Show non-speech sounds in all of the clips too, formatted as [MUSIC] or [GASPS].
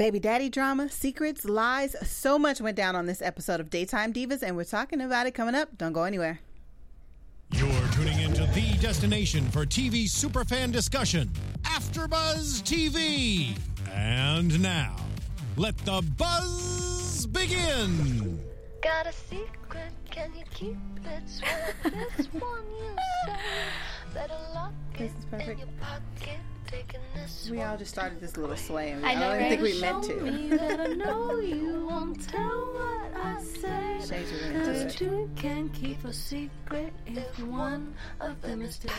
Baby daddy drama, secrets, lies, so much went down on this episode of Daytime Divas, and we're talking about it coming up. Don't go anywhere. You're tuning into the destination for TV superfan discussion, AfterBuzz TV. And now, let the buzz begin. Got a secret, can you keep it? Swear this one you [LAUGHS] say. Better lock This it is in your pocket. Taking this We all just started this little sway, and we, I I don't right? think we meant to. me that I know you won't tell what I say. Shades are into Cause it. two can keep a secret if one of them is dead.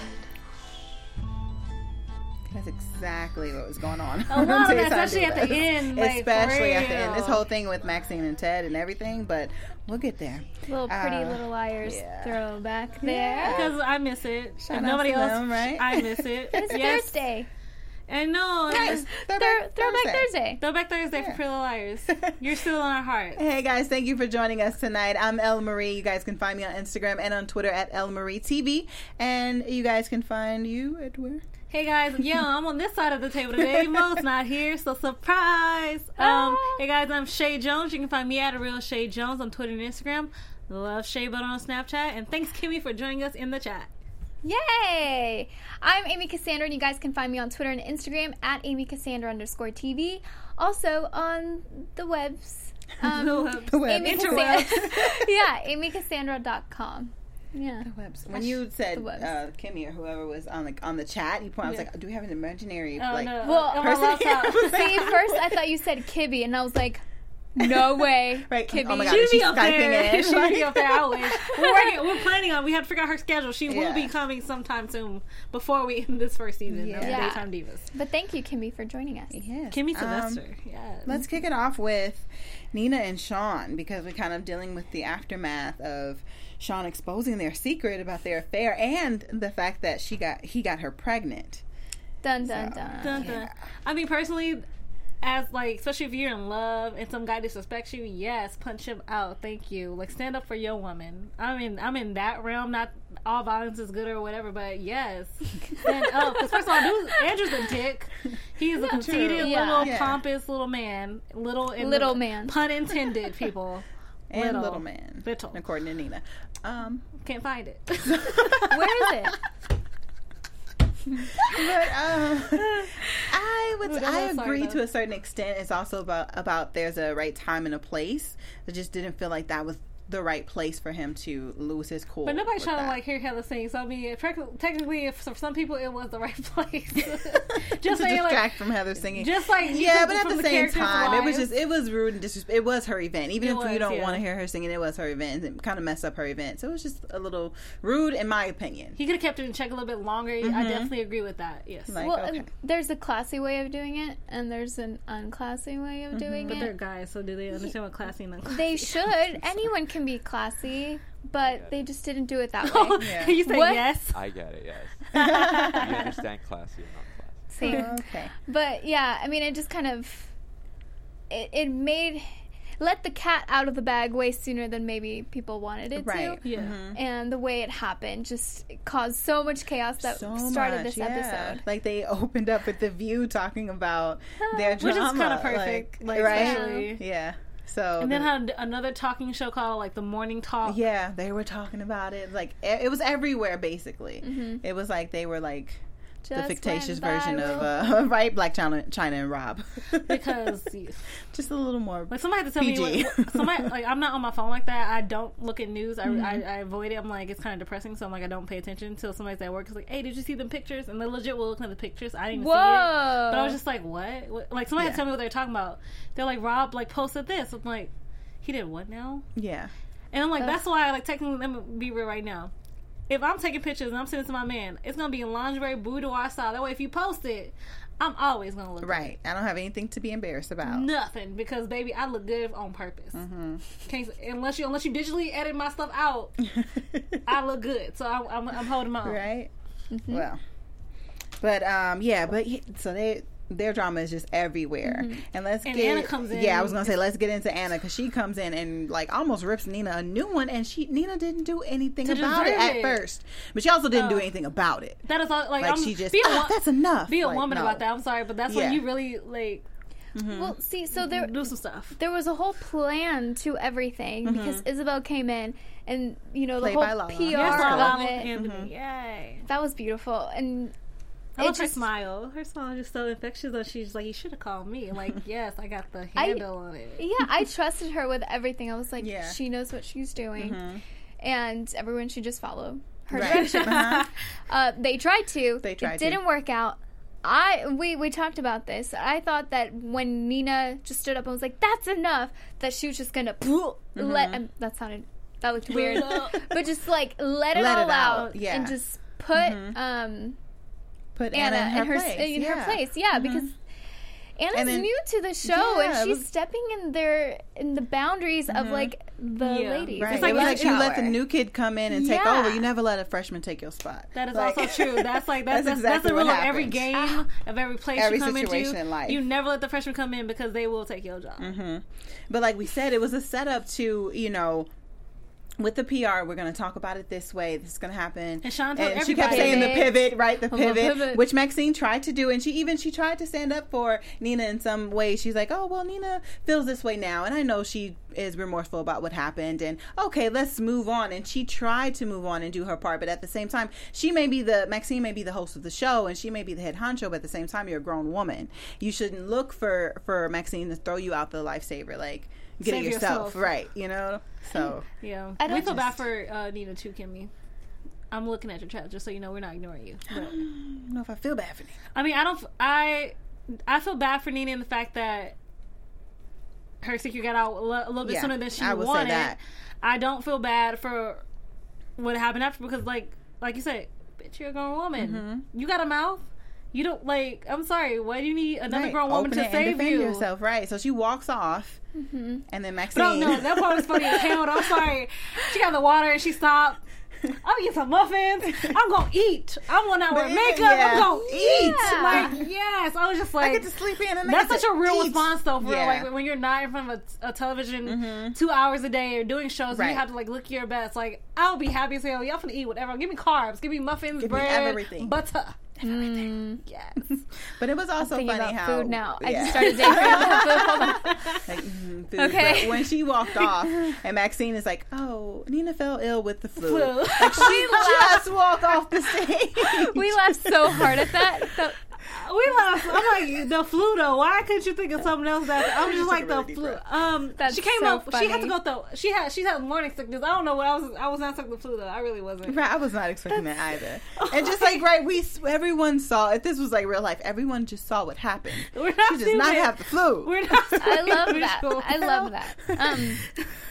That's exactly what was going on. A [LAUGHS] lot of that, especially at the end, like, especially at the end. This whole thing with Maxine and Ted and everything, but we'll get there. Little pretty Uh, little liars yeah. throwback Yeah. there. Because I miss it. Shout If out nobody to else, them, right? I miss it. [LAUGHS] It's yes. Thursday. And no, Nice. it's Throwback Throw, throwback Thursday. Throwback Thursday Yeah. for Pretty Little Liars. [LAUGHS] You're still in our heart. Hey guys, thank you for joining us tonight. I'm Elle Marie. You guys can find me on Instagram and on Twitter at Elle Marie TV. And you guys can find you at where? Hey guys, yeah, I'm on this side of the table today. [LAUGHS] Mo's not here, so surprise. Um, Ah. hey guys, I'm Chae Jones. You can find me at a real Chae Jones on Twitter and Instagram. Love Shay Butter on Snapchat, and thanks Kimmy for joining us in the chat. Yay! I'm Amy Cassandra, and you guys can find me on Twitter and Instagram at Amy Cassandra underscore TV. Also on the webs. [LAUGHS] Um, The webs. The web. Amy Interwebs. Cassandra- [LAUGHS] [LAUGHS] yeah, amycassandra.com. Yeah. The webs. When you said the webs. uh, Kimmy or whoever was on like on the chat, you point. I was Yeah. like, do we have an imaginary Oh like? no! Well, on my person laptop. here. See, first I thought you said Kibby, and I was like, no [LAUGHS] way. Right. Kibby. Oh my God. She'll she's be up Skyping there. in. [LAUGHS] She'll be up there. I wish. [LAUGHS] We're working. We're planning on. We have to figure out her schedule. She Yeah. will be coming sometime soon before we end this first season Yeah. of Yeah. Daytime Divas. But thank you, Kimby, for joining us. Yes. Kimmy Um, Sylvester. yes. Let's kick it off with Nina and Sean because we're kind of dealing with the aftermath of Sean exposing their secret about their affair and the fact that she got he got her pregnant. Dun dun So- dun. Dun, dun. I mean, personally, as like, especially if you're in love and some guy disrespects you, yes, punch him out. Thank you. Like, stand up for your woman. I mean, I'm in that realm. Not all violence is good or whatever, but yes, stand up. Because first of all, dude, Andrew's a dick. he's a conceited, Yeah. little Yeah. pompous little man. Little, Little man. Pun intended, people. [LAUGHS] And little, Little. man. Little. According to Nina. Um Can't find it. [LAUGHS] Where is it? [LAUGHS] but um, I would, Ooh, I agree to a certain extent. It's also about about there's a right time and a place. I just didn't feel like that was the right place for him to lose his cool. But nobody's with trying to like hear Heather sing. So I mean, technically, if for some people it was the right [LAUGHS] place. [LAUGHS] to just saying, distract like, from Heather singing. just like yeah, but at from the same characters' time, it was just it was rude and disrespect. It was her event, even It if was, you don't yeah. want to hear her singing. It was her event. It kind of messed up her event, so it was just a little rude, in my opinion. He could have kept it in check a little bit longer. I mm-hmm. definitely agree with that. Yes, Like, well, okay. there's a classy way of doing it, and there's an unclassy way of mm-hmm. doing but they're it. guys, so do they understand what classy and unclassy? They should. Anyone can be classy, but they just didn't do it that Oh, [LAUGHS] way. Yeah. you say What? yes. I get it, yes. [LAUGHS] you understand classy and not classy. Same. Oh, okay. But yeah, I mean, it just kind of it, it made let the cat out of the bag way sooner than maybe people wanted it Right. to. Yeah. Mm-hmm. And the way it happened just caused so much chaos that So started much, this yeah. episode. Like they opened up with the view talking about [LAUGHS] their drama. Which is kinda perfect, like, right? especially- Yeah. So And then had another talking show called like the Morning Talk. yeah, they were talking about it. Like it was everywhere, basically. Mm-hmm. It was like they were like the fictitious version of uh, [LAUGHS] right Blac Chyna, Chyna and Rob. [LAUGHS] Because just a little more. like somebody had to tell PG. me what, [LAUGHS] somebody like I'm not on my phone like that. I don't look at news. I, Mm-hmm. I, I avoid it. I'm like it's kind of depressing, so I'm like I don't pay attention until somebody's at work. It's like, hey, did you see them pictures? And they legit were looking at the pictures. I didn't even Whoa! see it. But I was just like, what? what? Like somebody had to tell me what they're talking about. They're like, Rob like posted this. I'm like, he did what now? yeah, And I'm like, Ugh. that's why I like technically let me be real right now. If I'm taking pictures and I'm sending it to my man, it's gonna be in lingerie boudoir style. That way, if you post it, I'm always gonna look right. I don't have anything to be embarrassed about. Nothing because baby, I look good on purpose. Mm-hmm. Can't, unless you unless you digitally edit my stuff out, [LAUGHS] I look good. So I'm, I'm, I'm holding my own. right. Mm-hmm. Well, but um, yeah, but so they their drama is just everywhere. And let's And get Anna comes in. Yeah, I was gonna say let's get into Anna because she comes in and like almost rips Nina a new one, and she Nina didn't do anything To about it deserve at it. first, but she also didn't do Oh. anything about it. That is all, like, Like I'm, she just be a, "Ah, wo- that's enough. be a Like, woman no. about that. I'm sorry, but that's Yeah. when you really like Well, see, so there do some stuff. there was a whole plan to everything because Isabel came in and you know the Mm-hmm. Whole. PR Yes, of it. Anthony. Yay. That was beautiful, and I love her just- smile. Her smile is just so infectious. Though she's like, you should have called me. [LAUGHS] Like, yes, I got the I- handle on it. yeah, I [LAUGHS] trusted her with everything. I was like, Yeah. she knows what she's doing, and everyone should just follow her Right. directions. [LAUGHS] Uh-huh. Uh, they tried to. They tried It to. didn't work out. I we we talked about this. I thought that when Nina just stood up and was like, "That's enough," that she was just gonna Mm-hmm. let. Um, that sounded that looked weird, but just like let it Let all it out, out, yeah. and just put um Put Anna, Anna, in her, in her place. in yeah. Mm-hmm. her place. Yeah, because Anna's And then- new to the show Yeah, and she's was- stepping in their in the boundaries of like the Yeah. ladies. Right. It's it like you let the new kid come in and take over. You never let a freshman take your spot. That is Like- also true. That's like [LAUGHS] that's That's that's, that's exactly the rule of every happens. game of every place Every you come situation into. in life. You never let the freshman come in because they will take your job. Mm-hmm. But like we said, it was a setup to you know. With the PR, we're going to talk about it this way. This is going to happen. And Sean and she kept saying the Pivot. right? The the pivot, pivot. which Maxine tried to do, and she even she tried to stand up for Nina in some way. She's like, "Oh well, Nina feels this way now, and I know she is remorseful about what happened, and okay, let's move on." And she tried to move on and do her part, but at the same time, she may be the Maxine may be the host of the show, and she may be the head honcho, but at the same time, you're a grown woman. You shouldn't look for for Maxine to throw you out the lifesaver, like get Save it yourself, yourself. right? You know, so. [LAUGHS] Yeah, I don't we feel bad for uh, Nina too, Kimmy. I'm looking at your chat just so you know we're not ignoring you. But, I don't know if I feel bad for Nina. I mean, I don't. I I feel bad for Nina in the fact that her secret got out a little bit Yeah, sooner than she I would say wanted. that. I don't feel bad for what happened after because, like, like you said, bitch, you're a grown woman. Mm-hmm. You got a mouth. You don't like. I'm sorry. Why do you need another Right. grown woman Open to save you? yourself, right? So she walks off, and then Maxine. But no, that part was funny as [LAUGHS] hell. I'm sorry. She got the water and she stopped. I'm gonna get some muffins. I'm gonna eat. I'm gonna wear makeup. yeah. I'm gonna eat. Yeah. Like yes, I was just like I get to sleep in, and That's such a real eat. response though. For Yeah. Mm-hmm. like when you're not in front of a, a television two hours a day or doing shows, and Right. you have to like look your best. Like I'll be happy as hell. Y'all finna eat whatever. Give me carbs. Give me muffins, Give me bread, everything. butter. Mm, Yes. [LAUGHS] But it was also funny about how food now. I just started daydreaming about [LAUGHS] food. Hold on. Like, mhm, food. Okay. But when she walked off, [LAUGHS] and Maxine is like, "Oh, Nina fell ill with the flu." Flu. Like she just walked off the stage. We laughed so hard at that. So- We laughed. I'm like the flu though. Why couldn't you think of something else? That I'm just like the flu. Um, That's she came so up. She had to go through. She had. She had morning sickness. I don't know what I was. I was not sick with the flu though. I really wasn't. Right, I was not expecting that either. [LAUGHS] And just like right, we everyone saw if this was like real life, everyone just saw what happened. We're not She does not stupid. have the flu. We're not. I love stupid. that. Cool. I love that. Um,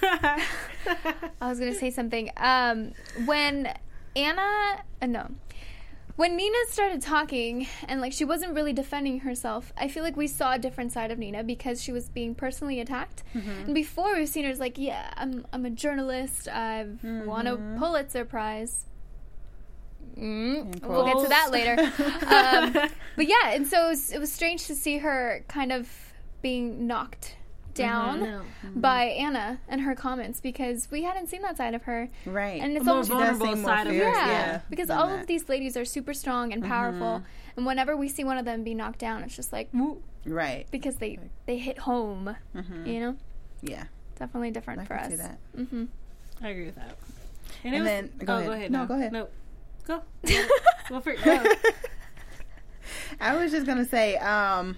[LAUGHS] I was gonna say something. Um, when Anna, uh, no, when Nina started talking and like she wasn't really defending herself, I feel like we saw a different side of Nina because she was being personally attacked. And before we've seen her as like, yeah, I'm I'm a journalist. I have won a Pulitzer Prize. Mm, we'll get to that later. [LAUGHS] um, but yeah, and so it was, it was strange to see her kind of being knocked down No. by Anna and her comments because we hadn't seen that side of her. Right. And it's more almost She does vulnerable side of her. yeah, yeah, because all that. of these ladies are super strong and powerful, and whenever we see one of them be knocked down, it's just like woo, Right. because they they hit home. You know, Yeah. definitely different I for can us. see that. hmm I agree with that. And, And it was, then- go oh, ahead. go ahead. No, now. go ahead. No, go. [LAUGHS] go for it. Go. [LAUGHS] I was just gonna say, um,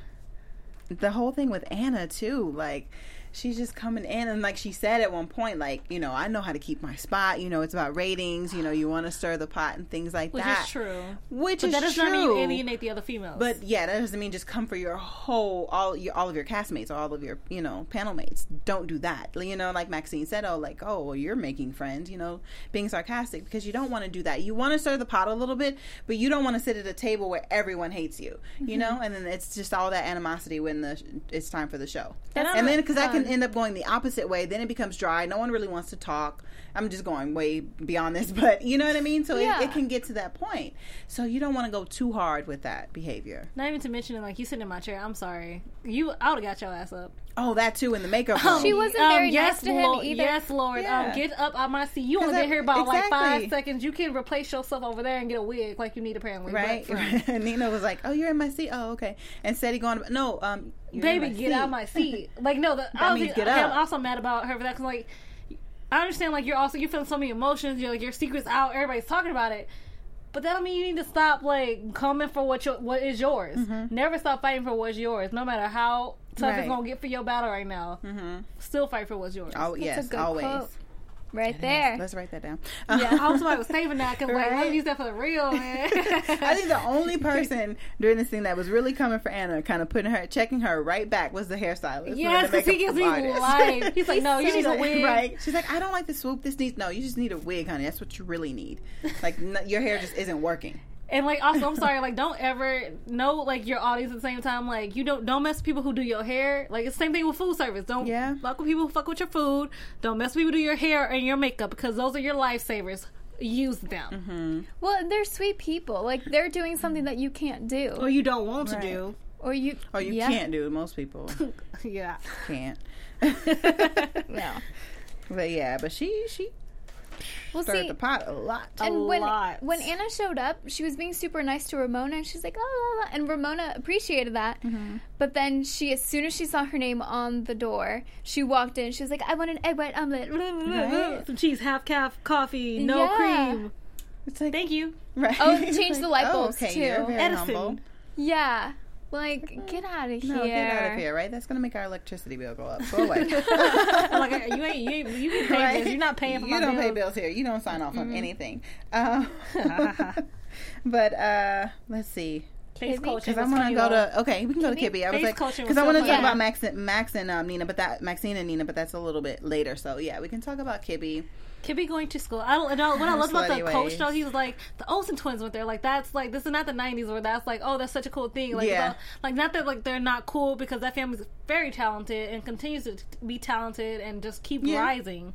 the whole thing with Anna too, like she's just coming in and like she said at one point, like, you know, I know how to keep my spot, you know, it's about ratings, you know, you wanna stir the pot and things like that. Which that. is true. Which But is that does true. not mean you alienate the other females. But yeah, that doesn't mean just come for your whole all your all of your castmates or all of your you know panel mates. Don't do that. You know, like Maxine said, oh, like oh, well, you're making friends. You know, being sarcastic because you don't want to do that. You want to stir the pot a little bit, but you don't want to sit at a table where everyone hates you. You mm-hmm. know, and then it's just all that animosity when the it's time for the show. That's and then because that can fun. end up going the opposite way, then it becomes dry. No one really wants to talk. I'm just going way beyond this, [LAUGHS] but you know what I mean. So Yeah. it, it can get to that point. So you don't want to go too hard with that behavior. Not even to mention, like you sitting in my chair. I'm sorry. You, I would have got your ass up. Oh, that too in the makeup room. She wasn't very nice to him Lord, either. Yes, Lord. Yeah. Um, get up out my seat. You only been I- here about like five seconds. You can replace yourself over there and get a wig like you need apparently. right. But, [LAUGHS] um, Nina was like, "Oh, you're in my seat. Oh, okay." And said he going, "No, um, you're baby, get seat." out my seat. [LAUGHS] Like no, the, I was, means get okay, up. I'm also mad about her for that because like I understand like you're also you're feeling so many emotions. You're like your secrets out. Everybody's talking about it. But that don't mean you need to stop like coming for what your, what is yours. Never stop fighting for what's yours, no matter how tough Mm-hmm. Right. it's gonna get for your battle right now. Mm-hmm. Still fight for what's yours. Oh That's yes, a good always. quote. Right there. Let's write that down. Yeah, I was saving that because like Right. let me use that for the real man. [LAUGHS] I think the only person during this thing that was really coming for Anna, kind of putting her, checking her right back, was the hairstylist. yes, because he gives me life. [LAUGHS] He's like, no, you need a like- wig. Right. She's like, I don't like the swoop. This needs no. You just need a wig, honey. That's what you really need. Like n- your hair just isn't working. And like also, I'm sorry, like don't ever know like your audience at the same time. Like you don't don't mess with people who do your hair. Like it's the same thing with food service. Don't Yeah. fuck with people who fuck with your food. Don't mess with people who do your hair and your makeup because those are your lifesavers. Use them Mm-hmm. Well, they're sweet people. Like they're doing something that you can't do, or you don't want to do. or you. Or you yeah. can't do it. Most people [LAUGHS] Yeah. can't. [LAUGHS] [LAUGHS] No. But yeah, but she she We'll stirred see. the pot a lot. and when lot. when Anna showed up, she was being super nice to Ramona, and she's like, "Oh," la, la," and Ramona appreciated that. Mm-hmm. But then she, as soon as she saw her name on the door, she walked in. She was like, "I want an egg white omelet." [LAUGHS] Right. Some cheese, half calf, coffee, no Yeah. cream. It's like Thank you. [LAUGHS] right. Oh, It's change the light bulbs, okay, too. You're very Edison. humble. Yeah, like get out of here. No, get out of here, right? That's gonna make our electricity bill go up. Go away. [LAUGHS] I'm like you ain't you ain't you can pay Right? this. You're not paying for you my don't bills. pay bills here. You don't sign off on anything. Um, [LAUGHS] but uh, let's see. Face Kibby? Because I was want to go to okay, we can go to Kibby? Kibby. I was Face like because I want to talk about Max and Max and um, Nina, but that Maxine and Nina, but that's a little bit later. So yeah, we can talk about Kibby. Could be going to school. I don't know. What I [LAUGHS] loved about the coach though, he was like the Olsen twins went there. Like that's like this is not the '90s where that's like oh that's such a cool thing. Like Yeah. about- like not that like they're not cool because that family's very talented and continues to be talented and just keep Yeah. rising.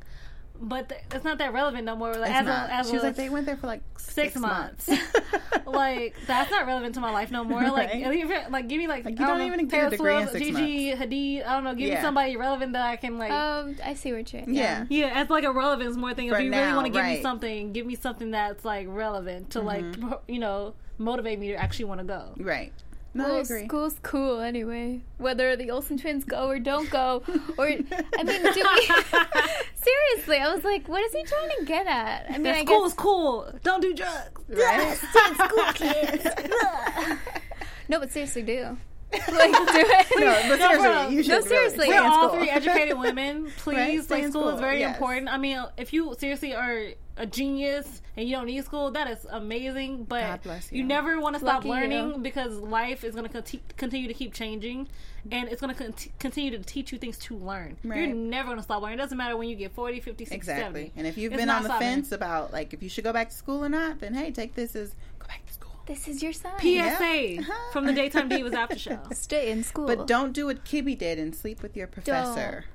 But th- it's not that relevant no more. Like, It's as not. a, as she was a- like they went there for like six six, months. months. [LAUGHS] like that's not relevant to my life no more. Like, Right. at like give me like, Like, you I don't know, even get a Taylor degree in six Gigi Hadid. I don't know. Give me somebody relevant that I can like. Um, I see what you're. Saying. Yeah. Yeah, as like a relevance more thing. If For you really want to give me something, give me something that's like relevant to like Mm-hmm. pro- you know motivate me to actually want to go. Right. No, I agree. school's cool anyway. Whether the Olsen twins go or don't go, or I [LAUGHS] mean, do we? [LAUGHS] Seriously, I was like, what is he trying to get at? I mean, That I school guess is cool. Don't do drugs. Right? [LAUGHS] school kids. no, but seriously, do like do it. no, but seriously, bro. you should No, really seriously. We're all three educated women. Please, Right, like school, school, is very yes. important. I mean, if you seriously are a genius and you don't need school, that is amazing. But God bless you you. never want to stop Lucky you. learning because life is going to conti- continue to keep changing, and it's going to conti- continue to teach you things to learn. You're never going to stop learning. It doesn't matter when you get 40, 50, 60, Exactly. 70. And if you've It's been on the stopping. fence about like if you should go back to school or not, then hey, take this as go back to school. This is your sign. PSA Uh-huh. from the Daytime Divas after show. [LAUGHS] Stay in school. But don't do what Kibby did and sleep with your professor.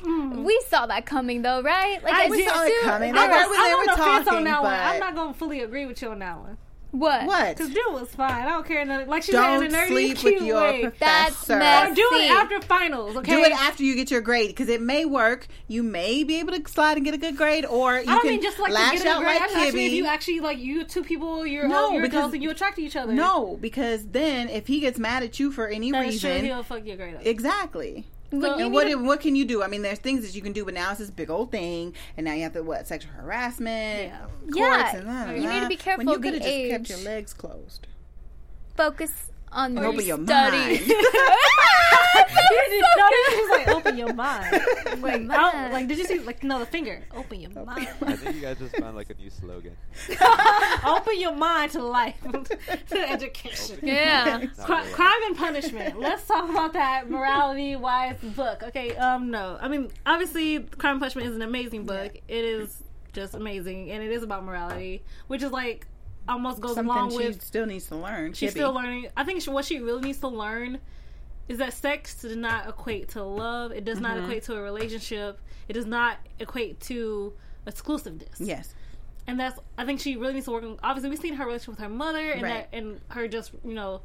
Mm. We saw that coming, though, right? Like I as soon- saw it coming. there Like, I was- was- I'm they on were talking, on that one. but- I'm not going to fully agree with you on that one. what? What? Because dude was fine. I don't care. nothing. Like she Don't said in a nerdy, sleep cute with your way. That's professor. messy. Or do it after finals, okay? Do it after you get your grade because it may work. You may be able to slide and get a good grade, or you I don't can mean just like lash to get a out grade. like That's actually if you actually like you two people, you're No, no, you're because- adults and you attract to each other. No, because then if he gets mad at you for any that's true. reason, He'll fuck your grade up. exactly. And what to- what can you do? I mean, there's things that you can do, but now it's this big old thing, and now you have to what sexual harassment, Yeah. Yeah, and that, you need to be careful When you could have just kept your legs closed. focus on Open your your study. mind. [LAUGHS] You just noticed he was like, "Open your mind." [LAUGHS] Like, mind. Like, did you see? Like, no, the finger. Open your mind. I think you guys just found like a new slogan. [LAUGHS] Open your mind to life, to education. Yeah. Not Cri- really. crime and punishment. Let's talk about that morality wise book. Okay, um, no, I mean obviously, Crime and Punishment is an amazing book. It is just amazing, and it is about morality, which is like almost goes along with. Something she with still needs to learn. she's still learning. I think she, what she really needs to learn is that sex does not equate to love. It does Mm-hmm. not equate to a relationship. It does not equate to exclusiveness Yes. and that's I think she really needs to work on. Obviously, we've seen her relationship with her mother and Right. that and her just you know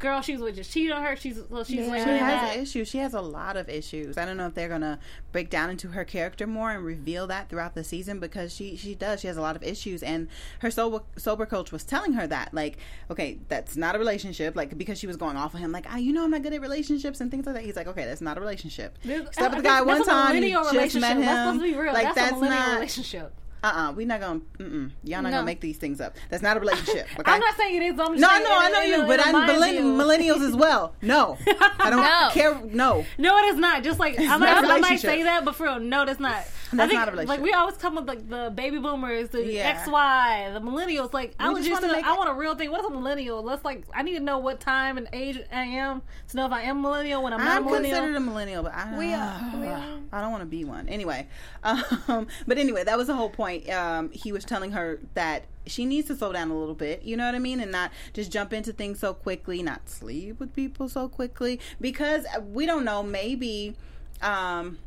girl she was with just cheated on her. She's well, she's like Yeah. She has that. issues. She has a lot of issues. I don't know if they're gonna break down into her character more and reveal that throughout the season because she she does. She has a lot of issues, and her sober sober coach was telling her that like, okay, that's not a relationship. Like because she was going off of him, like, ah, you know, I'm not good at relationships and things like that. He's like, okay, that's not a relationship. There's- Slept with the guy one that's a time. You millennial just relationship. met him. That's supposed to be real. Like that's, that's a millennial not. relationship. Uh uh-uh, uh, we not gonna. Mm-mm, y'all not No. gonna make these things up. That's not a relationship. [LAUGHS] Okay? I'm not saying it is. I'm No, I know, I know you, but I'm millenn- millennials as well. No, I don't [LAUGHS] No. care. No, No, it is not. Just like I not might, I might say that, but for real, no, that's not. I That's think, not a relationship. Like we always come with like the baby boomers, the Yeah. X Y, the millennials. Like I We was just I want a real thing. What is a millennial? Let's like I need to know what time and age I am to know if I am a millennial when I'm not I'm a millennial. considered a millennial, but I, We are- we [SIGHS] are. I don't want to be one. Anyway, [LAUGHS] um, but anyway, that was the whole point. Um, he was telling her that she needs to slow down a little bit. You know what I mean, and not just jump into things so quickly, not sleep with people so quickly, because we don't know. Maybe, um,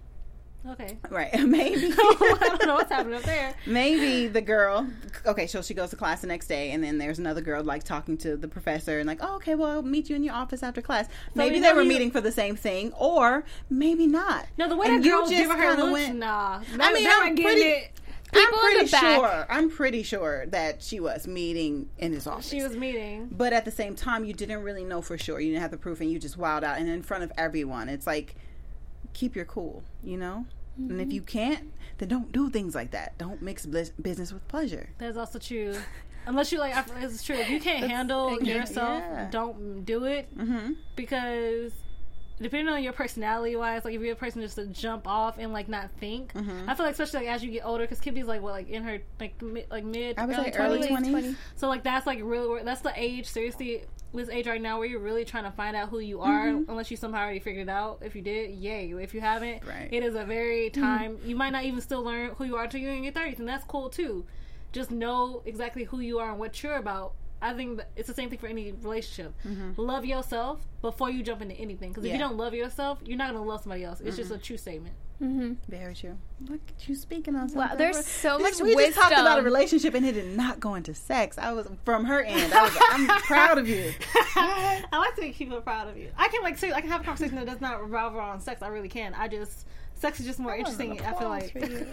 okay. right? [LAUGHS] Maybe. [LAUGHS] I don't know what's happening up there. maybe the girl okay so she goes to class the next day and then there's another girl like talking to the professor and like oh, okay well i'll meet you in your office after class maybe they were you- meeting for the same thing or maybe not No, the way And that girl just kinda looks, went- nah. I mean, I'm pretty- it. I'm People in pretty sure i'm pretty sure that she was meeting in his office She was meeting. but at the same time you didn't really know for sure you didn't have the proof and you just wowed out and in front of everyone it's like keep your cool you know and Mm-hmm. if you can't then don't do things like that don't mix blis- business with pleasure That's also true. Unless you like, it's true. If you can't handle yourself, yeah. don't do it. mm-hmm because depending on your personality wise, like if you're a person just to jump off and like not think, Mm-hmm. I feel like especially like as you get older, because Kibby's like what like in her like mid like mid I would early say early 20s. 20s. So like that's like really that's the age seriously this age right now where you're really trying to find out who you are unless you somehow already figured it out. If you did, yay. If you haven't, Right. it is a very time you might not even still learn who you are until you're in your thirties, and that's cool too. Just know exactly who you are and what you're about. I think that it's the same thing for any relationship. Mm-hmm. Love yourself before you jump into anything. Because if Yeah. you don't love yourself, you're not gonna love somebody else. It's just a true statement. Mm-hmm. Very true. Look at you speaking on something. Wow, there's so This- much We just talked about a relationship and it did not go into sex. I was from her end. I was. I'm [LAUGHS] proud of you. I like to make people proud of you. I can like say I can have a conversation that does not revolve around sex. I really can. I just sex is just more want interesting. I feel like for you.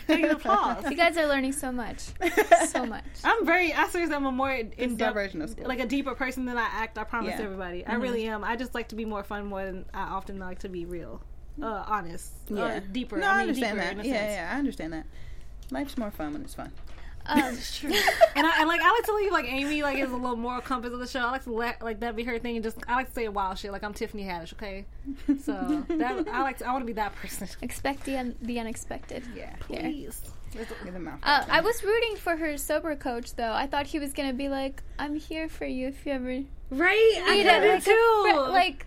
[LAUGHS] Getting applause. You guys are learning so much, [LAUGHS] so much. I'm very. I seriously am a more in my depth, version of school. like a deeper person than I act. I promise Yeah. Mm-hmm. everybody. I really am. I just like to be more fun more than I often like to be real, uh, honest, Yeah, uh, deeper. No, I, I, understand deeper that. Yeah, sense. yeah, I understand that. Life's more fun when it's fun. Um, [LAUGHS] And I and like I like to leave like Amy like is a little moral compass of the show. I like to let like that be her thing and just I like to say wild shit like I'm Tiffany Haddish. Okay, so that I like to, I want to be that person. [LAUGHS] expect the un- the unexpected. Yeah. Here. Please. Get them out. Uh, I was rooting for her sober coach though. I thought he was gonna be like, "I'm here for you if you ever Right, I need did it." it Like, too. fri- like,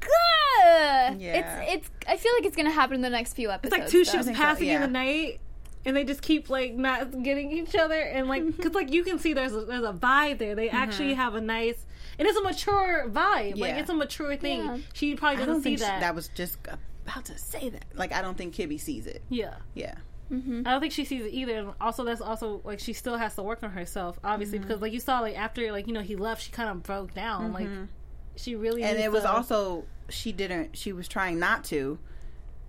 gah! Yeah. it's it's. I feel like it's gonna happen in the next few episodes. it's like two though. ships think so, passing in the night, and they just keep like not getting each other, and like mm-hmm. because like you can see there's a, there's a vibe there. They mm-hmm. actually have a nice. And it's a mature vibe. Like it's a mature thing. Yeah. She probably doesn't don't see think she- that. that was just about to say that. Like I don't think Kibby sees it. yeah. Yeah. Mm-hmm. I don't think she sees it either. And also, that's also like she still has to work on herself, obviously, Mm-hmm. because like you saw, like after like you know he left, she kind of broke down. Like she really And it was to- also she didn't. She was trying not to,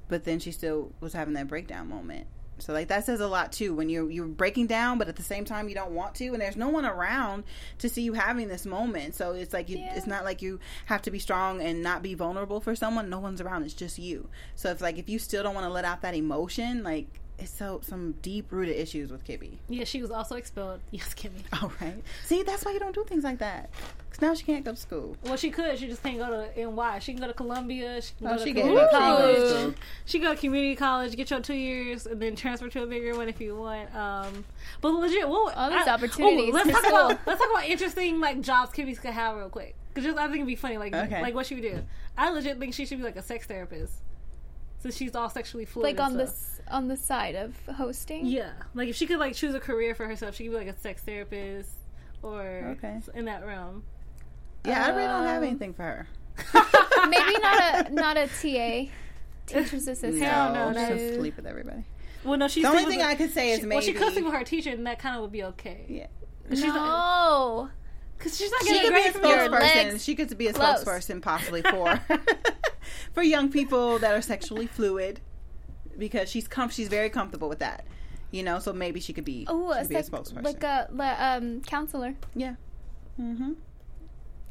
but then she still was having that breakdown moment. So like that says a lot too when you're you're breaking down, but at the same time you don't want to, and there's no one around to see you having this moment. So it's like you, Yeah. it's not like you have to be strong and not be vulnerable for someone. No one's around. It's just you. So it's like if you still don't want to let out that emotion, like so some deep rooted issues with Kibby. yeah. She was also expelled. [LAUGHS] Yes, Kimmy. [LAUGHS] All right. See, that's why you don't do things like that. Because now she can't go to school. Well, she could. She just can't go to NY. She can go to Columbia. She can Oh, go to she can community can college. She can go to community college, get your two years, and then transfer to a bigger one if you want. Um, but legit, what All these I- opportunities Oh, let's talk school. [LAUGHS] about let's talk about interesting like jobs Kimmy could have real quick. Cause just I think it'd be funny, like Okay. like what she would do. I legit think she should be like a sex therapist, since she's all sexually fluid. like on stuff. this on the side of hosting. Yeah, like if she could like choose a career for herself, she could be like a sex therapist or Okay. in that realm. Yeah, I really don't have Um, anything for her. [LAUGHS] Maybe not a [LAUGHS] not a TA, teacher's assistant. Hell no, no, she'll sleep with everybody. Well, no, she's The only thing with- I could say is she, maybe. well, she could sleep with her teacher, and that kind of would be okay. yeah. She's no, Because she's not She getting could a be a grade from. Your spokesperson. legs She could be a close. spokesperson possibly for [LAUGHS] for young people that are sexually fluid because she's com- she's very comfortable with that. You know, so maybe she could be, Oh, she a could be a sec- spokesperson. like a le- um counselor. yeah. Mm-hmm.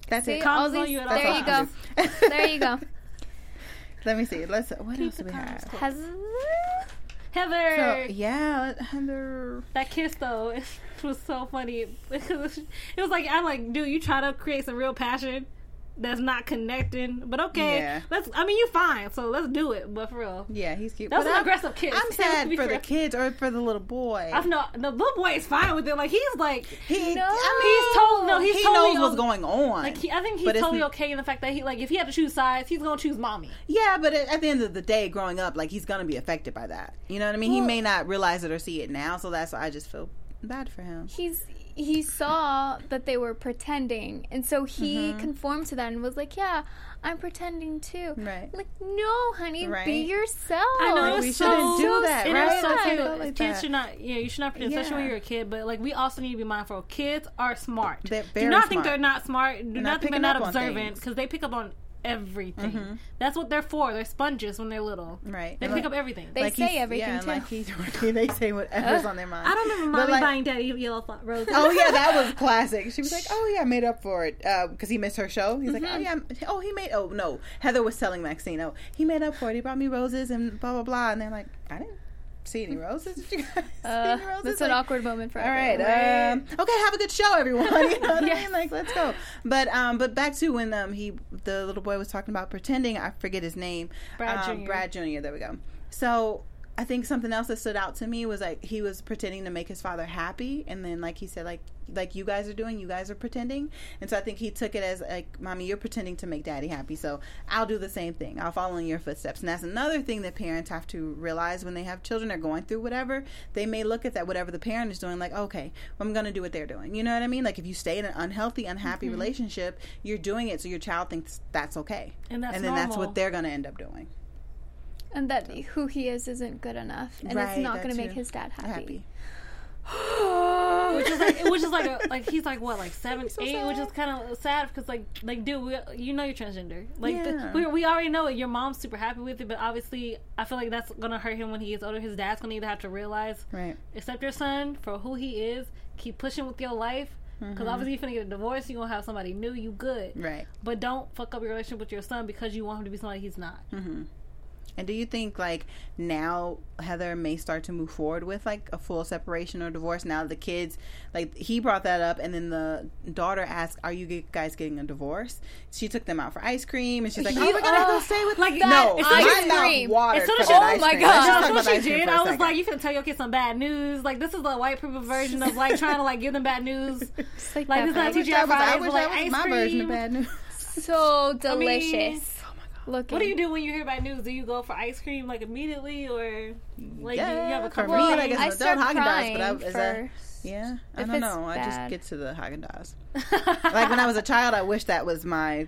That's See, it. all these, you at there all you I go. [LAUGHS] There you go. [LAUGHS] Let me see. Let's. What Keep else do we have? close. Has Heather. So yeah, Heather. That kiss though, [LAUGHS] it was so funny because it was like I'm like, dude, you try to create some real passion that's not connecting, but okay, Yeah. let's. I mean, you fine, so let's do it. But for real, Yeah, he's cute. that was But an I'm- aggressive kiss. I'm [LAUGHS] sad for the kids or for the little boy. I'm not. The little boy is fine with it. Like he's like, he, No. I he's told. No, he's he totally knows what's o- going on. Like he, I think he's totally okay in the fact that he like if he had to choose sides, he's gonna choose mommy. Yeah, but at, at the end of the day, growing up, like he's gonna be affected by that. You know what I mean? he may not realize it or see it now, so that's why I just feel bad for him. he's he saw that they were pretending, and so he Mm-hmm. conformed to that and was like, "Yeah, I'm pretending too." Right. Like, no, honey, be yourself. I know, Like, it's we so- shouldn't do that, And right? it's so Like, cute. like kids that. should not. Yeah, you should not pretend, especially when you're a kid. But like, we also need to be mindful. Kids are smart. They're very do very not think they're not smart. Do not not think they're not observant because they pick up on everything. Mhm. That's what they're for. They're sponges when they're little. Right. They And pick like- up everything. They like say everything, yeah, too. like he's they say whatever's on their mind. I don't remember But, mommy like- buying daddy yellow fl- roses. Oh yeah, that was classic. She was like, "Oh yeah, I made up for it because he missed her show." He's like, "Oh yeah, I'm- oh he made oh no." Heather was telling Maxine, "Oh he made up for it. He brought me roses and blah blah blah." And they're like, "I didn't see any [LAUGHS] roses. [LAUGHS] Did you guys see Uh, any roses?" that's an awkward moment for all right, um, okay, have a good show, everyone. [LAUGHS] You know what I mean? Like, let's go. But um, but back to when um he the little boy was talking about pretending. I forget his name. Brad um, Jr.. Brad Jr. There we go. So I think something else that stood out to me was like he was pretending to make his father happy, and then like he said like like you guys are doing, you guys are pretending, and so I think he took it as like, mommy, you're pretending to make daddy happy, so I'll do the same thing. I'll follow in your footsteps, and that's another thing that parents have to realize when they have children. They're going through whatever they may look at that whatever the parent is doing, like okay, well, I'm gonna do what they're doing. You know what I mean? Like if you stay in an unhealthy, unhappy mm-hmm. relationship, you're doing it so your child thinks that's okay, And that's and then that's what they're gonna end up doing. And that who he is isn't good enough, and Right, it's not going to make his dad happy. Happy. [GASPS] which is like which is like a, like he's like what like seven [LAUGHS] so eight which is kind of sad because like like dude we, you know you're transgender like the- Yeah. we, we already know it your mom's super happy with it but obviously I feel like that's gonna hurt him when he gets older his dad's gonna either have to realize Right. accept your son for who he is keep pushing with your life because obviously you're gonna get a divorce you're gonna have somebody new you good Right. but don't fuck up your relationship with your son because you want him to be somebody he's not Mm-hmm. And do you think like now Heather may start to move forward with like a full separation or divorce now the kids like he brought that up and then the daughter asked are you guys getting a divorce she took them out for ice cream and she's like oh You- we're gonna go oh, stay with like no that my ice cream. watered As soon as she- ice oh my cream. God. Let's just That's what about she ice cream did. for a I was second. like, you finna tell your kids some bad news. Like this is the white people version of like trying to like give them bad news. [LAUGHS] Like, Like, this is not I vibe. wish TGI was, I Fridays, wish like, that was my version of bad news so [LAUGHS] I mean, delicious. Looking. What do you do when you hear bad news? Do you go for ice cream like immediately, or like do you have a for couple? me, Well, like, it's I an start adult Haagen-Dazs, crying but I- is that- first. Yeah? I If don't it's know. I just get to the Haagen Dazs [LAUGHS] like when I was a child I wish that was my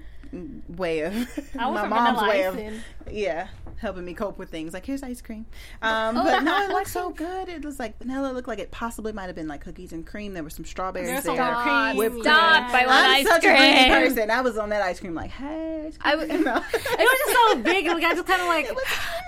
way of [LAUGHS] I my mom's way of yeah helping me cope with things. Like here's ice cream. Um Oh, but [LAUGHS] no it looked so good. It was like vanilla. It looked like it possibly might have been like cookies and cream. There were some strawberries There's there. Stop. cream. Whipped Stop! cream. I want I'm ice such a greedy person. I was on that ice cream like hey ice I cream. w- No. It was just so big, and like, I just kind of like,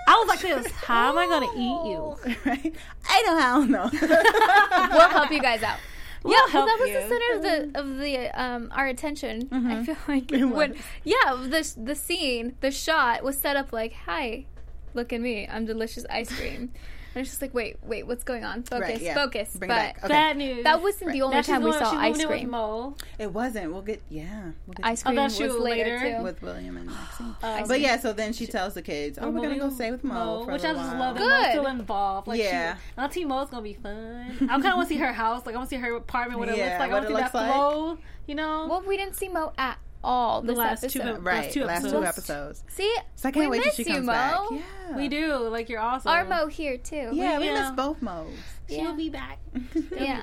I was like this. How am I gonna eat you? [LAUGHS] right I know how no [LAUGHS] we'll help you guys out. We'll yeah, well, help that was you. the center of the of the um our attention. I feel [LAUGHS] like It when was. yeah the the scene the shot was set up like hi, look at me I'm delicious ice cream. And it's just like wait wait what's going on focus Right, yeah. focus Bring but back. Okay. Bad news. that wasn't the only Now she's time we saw she's ice moving in with cream. Mo. it wasn't we'll get yeah we'll get Ice cream that was later, later? too. with William and Maxine Um, But yeah, so then she tells the kids, "Oh, we're gonna go with stay with Mo, for which I little just while. love that Good. Mo's still involved. Like, Yeah. she, Auntie Mo's gonna be fun. I kind of want to see her house. Like, I want to see her apartment, what it Yeah, looks like. I what want to see that like. flow. You know, Well, we didn't see Mo at all The this last two episode. ep- Right, two last two episodes. episodes. See, So I can't we wait till miss she you, comes Mo. back. Yeah, we do. Like, you're awesome. Our Mo here too. Yeah, we Yeah. miss both Mo's. she'll Yeah. be back. [LAUGHS] Yeah.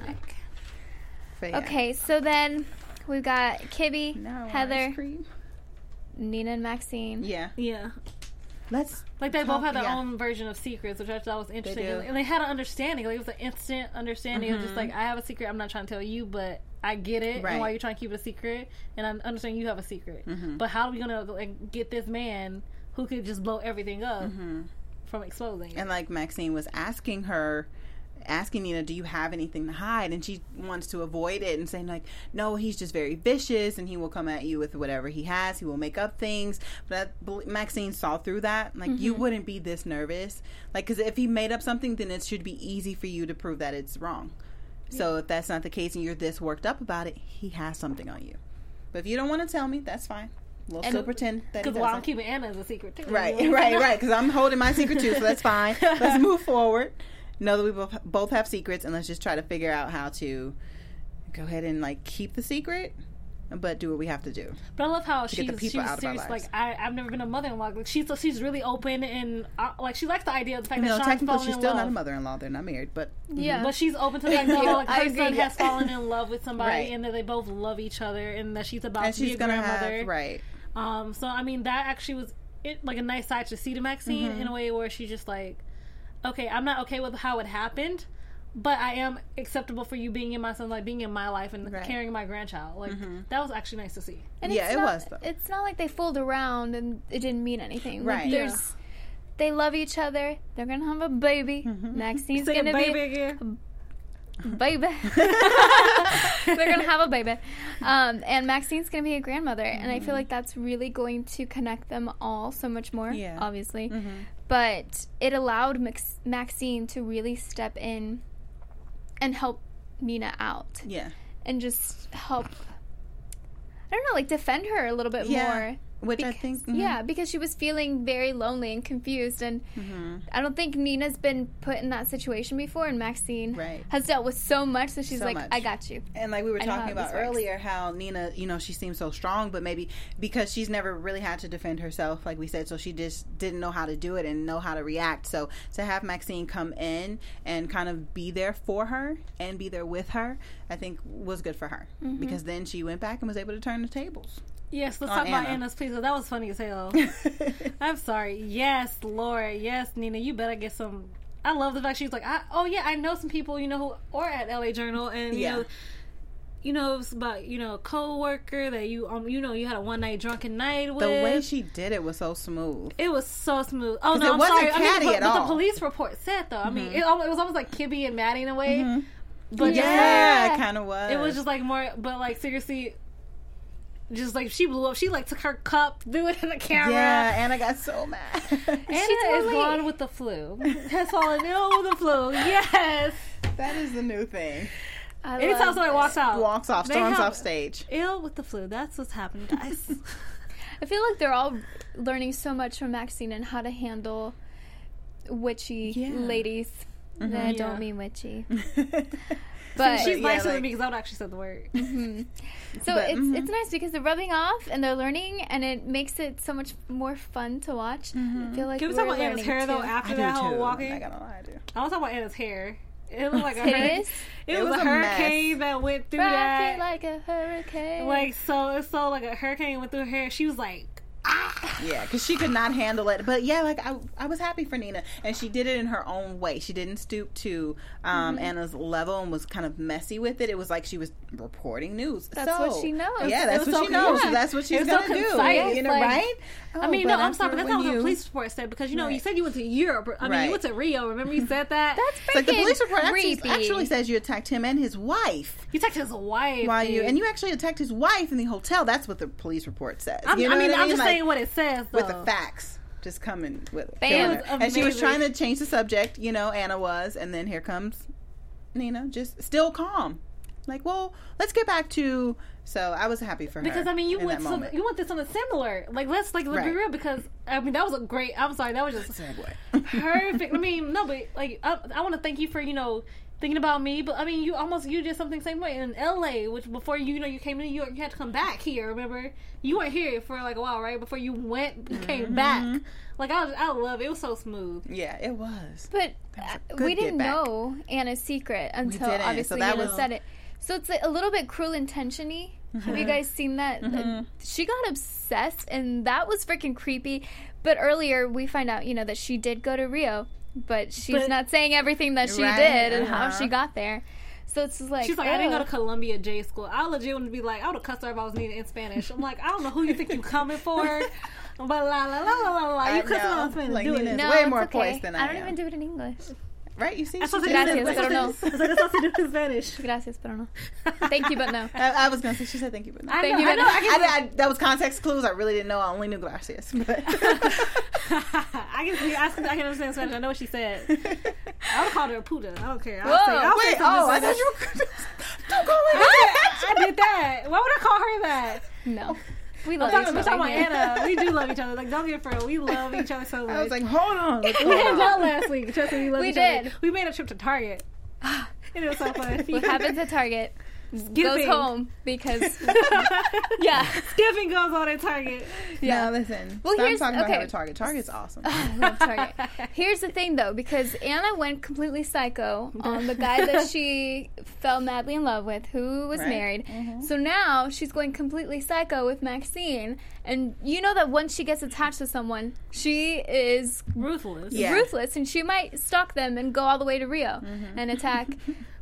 But yeah. Okay, so then we've got Kibby, Now Heather. Nina, and Maxine. Yeah, Yeah. let's. Like they both had their Yeah. own version of secrets, which I thought was interesting. do. And they had an understanding. Like it was an instant understanding of Mm-hmm. just like I have a secret. I'm not trying to tell you, but I get it, Right. and why you're trying to keep it a secret, and I understand you have a secret. Mm-hmm. But how are we gonna like, get this man who could just blow everything up Mm-hmm. from exposing? And like Maxine was asking her, asking Nina, "Do you have anything to hide?" And she wants to avoid it and saying like, "No, he's just very vicious, and he will come at you with whatever he has. He will make up things." But Maxine saw through that. Like, you wouldn't be this nervous, like, because if he made up something, then it should be easy for you to prove that it's wrong. So if that's not the case, and you're this worked up about it, he has something on you. But if you don't want to tell me, that's fine. We'll still pretend that Because while I'm keeping Anna as a secret too. Right, [LAUGHS] right, right. Because I'm holding my secret too, so that's fine. [LAUGHS] Let's move forward. Know that we both both have secrets, and let's just try to figure out how to go ahead and like keep the secret, but do what we have to do. But I love how she's she's serious. Like I, I've never been a mother-in-law. Like she's she's really open and uh, like she likes the idea of the fact know, that Sean's technically, she's still love. not a mother-in-law; they're not married, but Yeah. But she's open to the idea that [LAUGHS] like, I her agree. son has fallen in [LAUGHS] love with somebody Right. and that they both love each other and that she's about and to be a gonna grandmother. have right. Um, so I mean that actually was it like a nice side to see to Maxine Mm-hmm. in a way where she's just like, okay, I'm not okay with how it happened, but I am acceptable for you being in my son, like being in my life and Right. Mm-hmm. carrying my grandchild. Like that was actually nice to see. And Yeah, it's it not, was, though. It's not like they fooled around and it didn't mean anything. Like, Right. there's, they love each other. They're gonna have a baby. Mm-hmm. Maxine's [LAUGHS] Say gonna baby be again. baby. [LAUGHS] [LAUGHS] They're gonna have a baby, um, and Maxine's gonna be a grandmother, and I feel like that's really going to connect them all so much more. Yeah. obviously, but it allowed Max- Maxine to really step in and help Nina out, Yeah, and just help. I don't know, like defend her a little bit Yeah. more. Which I Bec- think mhm. Yeah, because she was feeling very lonely and confused, and Mm-hmm. I don't think Nina's been put in that situation before, and Maxine Right. has dealt with so much, so she's So like, much. "I got you." And like we were I talking how about this works. earlier, how Nina, you know, she seems so strong, but maybe because she's never really had to defend herself, like we said, so she just didn't know how to do it and know how to react. So to have Maxine come in and kind of be there for her and be there with her, I think was good for her Mm-hmm. because then she went back and was able to turn the tables. Yes, let's On talk about Anna's please. That was funny as hell. [LAUGHS] I'm sorry. Yes, Laura. Yes, Nina. You better get some. I love the fact she's like, I, oh yeah, I know some people, you know, who are at LA Journal, and you know, you know, it's about you know, a coworker that you um, you know, you had a one night drunken night with. the way she did it was so smooth. it was so smooth. Oh no, it I'm wasn't sorry. I mean, catty at all. Mm-hmm. the police report said though. I mean, it, it was almost like Kibby and Maddie in a way, but yeah, Yeah. it kind of was. it was just like more, but like seriously, just like she blew up. She like took her cup, threw it in the camera. yeah, and I got so mad. Anna is totally- gone with the flu. Has fallen ill with the flu. Yes. that is the new thing. I Anytime love somebody walks out, Walks off, storms off stage. Ill with the flu. That's what's happening, guys. [LAUGHS] I feel like they're all learning so much from Maxine and how to handle witchy Yeah. ladies. Mm-hmm. I Yeah. don't mean witchy, [LAUGHS] [LAUGHS] but She's yeah, nicer like- than me because I would actually said the word. [LAUGHS] [LAUGHS] So But, it's mhm. it's nice because they're rubbing off and they're learning, and it makes it so much more fun to watch. I feel like Can we talk about Anna's learning hair though after I that whole walking? I gotta lie, I do. I want to talk about Anna's hair. It looked like a hurricane. It, It was, was a a mess. hurricane that went through Rock that. like a hurricane. like so, it's so like a hurricane went through her hair. She was like. Yeah, because she could not handle it. But yeah, like I, I was happy for Nina, and she did it in her own way. She didn't stoop to um, Mm-hmm. Anna's level and was kind of messy with it. It was like she was reporting news. That's what she knows. Yeah, that's what so- she knows. yeah. That's what she's gonna do. You know, like- right? I Oh, mean, no, I'm sorry, but that's not what the police report said because you know you said you went to Europe. I mean, Right. you went to Rio. Remember you said that? [LAUGHS] That's like the police report actually, actually says you attacked him and his wife. you attacked his wife. While you and you actually attacked his wife in the hotel. That's what the police report says. You know I mean, I'm just Like, saying what it says though. with the facts. Just coming with. Bam. And she was trying to change the subject, you know, Anna was, and then here comes Nina, just still calm. Like, well, let's get back to so I was happy for her. Because I mean, you went some, you went to something similar. Like let's like let's be real because I mean that was a great. I'm sorry, that was just perfect. I mean, no, but like I, I want to thank you for you know thinking about me. But I mean, you almost you did something same way in L.A. Which before you, you know you came to New York, you had to come back here. Remember, you weren't here for like a while, right? Before you went, [LAUGHS] you Mm-hmm. came back. Like I, I love it. It was so smooth. yeah, it was. But was a uh, good we didn't know Anna's secret until didn't, so obviously that you was- said it. So it's like a little bit cruel intentiony. Have Mm-hmm. you guys seen that? Uh, She got obsessed, and that was freaking creepy. But earlier we find out, you know, that she did go to Rio, but she's But- not saying everything that she Right, did and how uh-huh. she got there. So it's just like She's like, I didn't go to Columbia J school. I legit would be like, I would have cussed her if I was needed in Spanish. I'm like, I don't know who you think you're coming for, [LAUGHS] but la la la la la la. You cussing know. on Spanish. Like, do Nina it. is no, way it's more okay. poised than I. I don't am. even do it in English. Right? You see? That's she what did they it. Gracias, pero no. That's what that's what to do in Spanish. Gracias, pero no. [LAUGHS] Thank you, but no. I, I was gonna say she said thank you, but no. I Thank know, you, I know. but- I I, can, I, that was context clues. I really didn't know. I only knew gracias. But [LAUGHS] [LAUGHS] I can see. I can, I can understand Spanish. I know what she said. I would called her a puta. I don't care. I'll Whoa, say, I'll wait, something oh, I thought you were. Don't call I that. I did that. Why would I call her that? No. We I'm love talking, each we're talking about. Anna. We do love each other. Like, don't get for real. We [LAUGHS] love each other so much. I was like, hold on. What's we had on? out last week. Trust me, we love We each other. did. We made a trip to Target. and [LAUGHS] it was so fun. What happens at Target goes Skipping. home because [LAUGHS] yeah. Skipping goes on at Target. Yeah, listen. Well, Stop here's- talking about okay. her at Target. Target's awesome. [LAUGHS] I love Target. Here's the thing, though, because Anna went completely psycho on the guy that she [LAUGHS] fell madly in love with, who was Right. married. Mm-hmm. So now she's going completely psycho with Maxine, and you know that once she gets attached to someone, she is Ruthless. Yeah. ruthless, and she might stalk them and go all the way to Rio Mm-hmm. and attack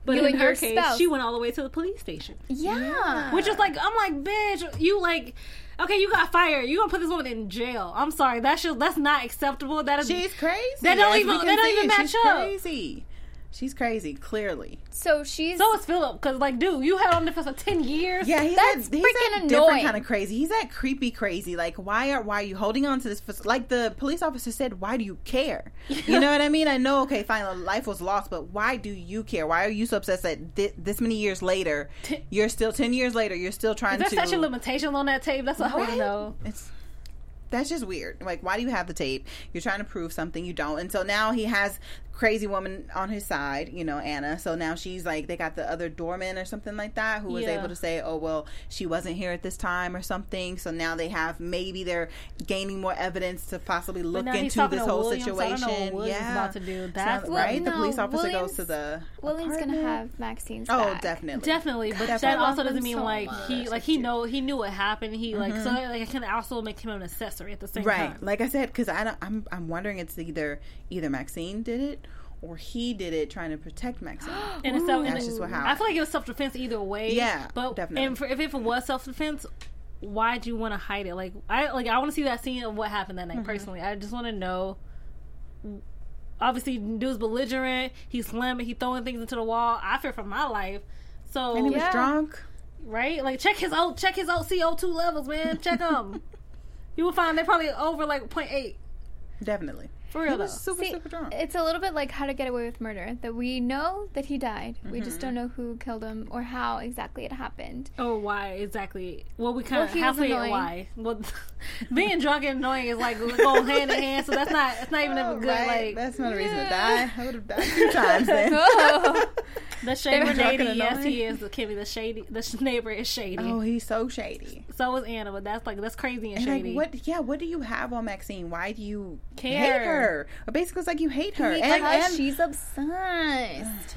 But you in her case, spouse. she went all the way to the police station. yeah. Which is like, I'm like, bitch, you like, okay, you got fired. You gonna put this woman in jail. I'm sorry. That's just, that's not acceptable. That is, She's crazy. That don't even- we that don't even match she's up. Crazy. She's crazy. Clearly. So she's so is Philip. Cause like, dude, you had on this for 10 years. Yeah, he's That's that, he's freaking that annoying. different kind of crazy. He's that creepy crazy. Like, why are why are you holding on to this? fac- Like the police officer said, why do you care? You know what I mean? I know. Okay, fine, a life was lost, but why do you care? Why are you so obsessed that thi- this many years later, Ten- you're still ten years later, you're still trying to. Is there to such a limitation on that tape? That's what I want to know. It's that's just weird. Like, why do you have the tape? You're trying to prove something you don't, and so now he has crazy woman on his side, you know, Anna. So now she's like, they got the other doorman or something like that who was Yeah. able to say, oh well, she wasn't here at this time or something. So now they have maybe they're gaining more evidence to possibly look into this whole Williams, so I don't situation. know what Williams yeah, about to do. So, That's- right. the police officer Williams- goes to the William's gonna have Maxine's Oh, back. definitely, Definitely, but Definitely. that also doesn't mean so like he like he know he knew what happened. He like so Mm-hmm. like it can also make him an accessory at the same right time. Right. Like i said because i don't i'm i'm wondering it's either either maxine did it or he did it trying to protect maxine [GASPS] And it's self, That's just what happened. I feel like it was self defense either way. Yeah, but definitely. And for, if it was self defense, why'd you want to hide it? Like I like I want to see that scene of what happened that night. Mm-hmm. Personally, I just want to know. Obviously, dude's belligerent. He's slamming. He throwing things into the wall. I fear for my life. So and he was Yeah. drunk right, like check his old check his old CO two levels, man. Check them. [LAUGHS] you will find they're probably over like 0.8. definitely For he real was though. super See, super drunk It's a little bit like How to Get Away with Murder. That we know that he died. We Mm-hmm. just don't know who killed him or how exactly it happened. Or why exactly? Well, we kind of he was halfway annoying. why. Well, [LAUGHS] being drunk and annoying is like go hand in hand. So that's not. It's not even a good Right, like that's not a reason to die i would have died two times then [LAUGHS] Oh. the shady were shady. Yes, he is. The Kimmy, the shady. The sh- neighbor is shady. oh he's so shady So is Anna, but that's like that's crazy and, and shady. like what yeah what do you have on maxine why do you Care. Hate her or basically it's like you hate her and, because and, she's obsessed. [SIGHS]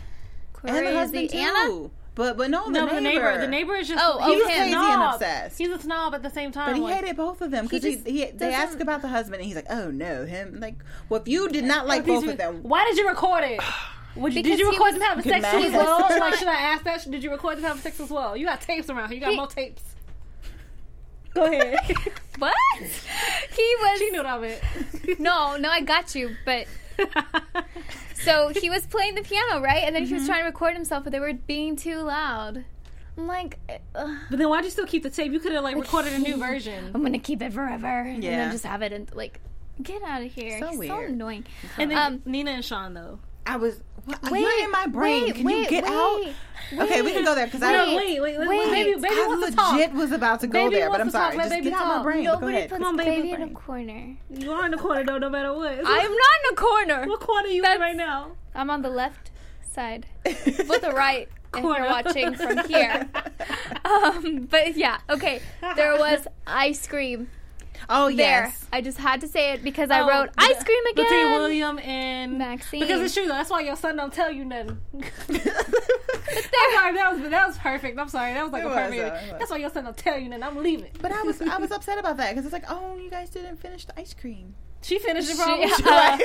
and the husband too Anna? but but no, no, the the neighbor. The neighbor is just. Oh, oh, a him. crazy and obsessed. He's a snob at the same time. But he like, hated both of them because he, just he, they asked about the husband and he's like, "Oh no, him." Like, well, if you did not like both are- of them, Why did you record it? [SIGHS] Would you, did you record was- them having Good sex as well? like, should I ask that? Did you record them having sex as well? You got tapes around here. You got He- more tapes. [LAUGHS] Go ahead. [LAUGHS] What? He was. she knew what I meant. No, no, I got you. But [LAUGHS] so he was playing the piano, right? And then he was trying to record himself, but they were being too loud. I'm like, ugh, But then why'd you still keep the tape? You could have like recorded a new version. I'm gonna keep it forever, and Yeah. then just have it and like, get out of here. So He's so weird. annoying. And then Um, Nina and Sean though. I was. What, Wait, you're in my brain. wait, Can you get wait, out? Okay, we can go there because I don't. wait, wait, wait, wait. baby, baby I wants to talk. legit was about to go Baby there, but I'm wants talk, sorry. Just baby get out my brain. But go ahead. puts Come on, baby. baby in a corner. You are in the corner though, no matter what. I'm not in a corner. What corner are you in right now? I'm on the left side, [LAUGHS] but the right if Corner. you're watching from here. [LAUGHS] Um, but yeah, okay. There was [LAUGHS] ice cream Oh there. yes. I just had to say it because I Oh, wrote bet- ice cream again. Between William and Maxine. Because it's true though. That's why your son don't tell you nothing. [LAUGHS] [LAUGHS] I'm sorry, that was that was perfect. I'm sorry, that was like It a was, perfect. though, it. That's why your son don't tell you nothing. I'm leaving. But I was I was [LAUGHS] upset about that because it's like, oh, you guys didn't finish the ice cream. She finished it She- probably.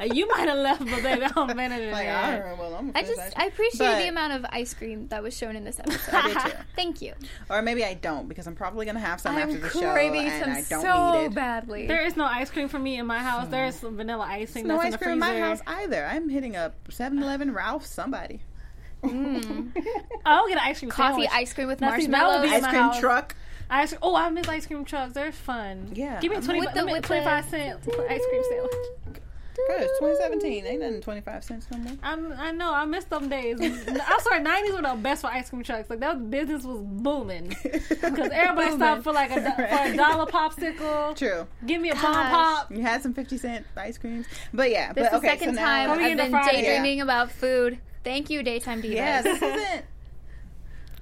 uh, [LAUGHS] [LAUGHS] you might have left, but baby, I'm better [LAUGHS] than Like, that. all right, well, I'm I finish just I appreciate But- the amount of ice cream that was shown in this episode. I did too. Thank you. Or maybe I don't because I'm probably gonna have some after I'm the show craving and some I don't so need it. badly. There is no ice cream for me in my house. There's some vanilla icing No that's ice in the cream in my house either. I'm hitting up 7-Eleven, Ralph, somebody. I'll get an ice cream Coffee sandwich. ice cream with Now, see, that marshmallows. be Ice my cream house. truck. Ice, oh, I miss ice cream trucks. They're fun. Yeah, Give me I'm- 20, With the- with with 25 cents [LAUGHS] for [LAUGHS] ice cream sandwich. Good, it's 2017. Ain't nothing 25 cents no more. I'm, I know, I miss them days. [LAUGHS] I'm sorry, 90s were the best for ice cream trucks. Like, that business was booming. Because everybody stopped for like a, do- for a dollar popsicle. True. Give me a Gosh. bomb pop. You had some 50 cent ice creams. But yeah, This but is okay, the second so time we I've been Friday? daydreaming about food. Thank you, daytime divas. Yeah, this isn't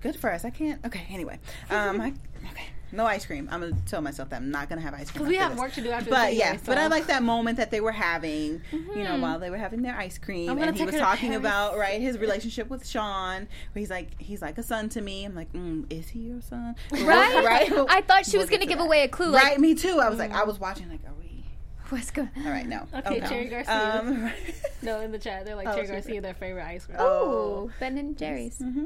good for us. I can't. Okay, anyway. Um, I, okay. No ice cream. I'm gonna tell myself that I'm not gonna have ice cream. Because we have this. work to do after But yeah, anyway, but I like that moment that they were having, you know, while they were having their ice cream, and he was talking about right his relationship with Sean. Where he's like, he's like a son to me. I'm like, mm, is he your son? Right? [LAUGHS] right. I thought she We'll was going to to give that. away a clue. Like, Right, me too. I was like, I was watching, like? What's going All right, no. Okay, Cherry Garcia. Um, [LAUGHS] [LAUGHS] No, in the chat, they're like Oh, Cherry super. Garcia, their favorite ice cream. Oh. Oh, Ben and Jerry's. hmm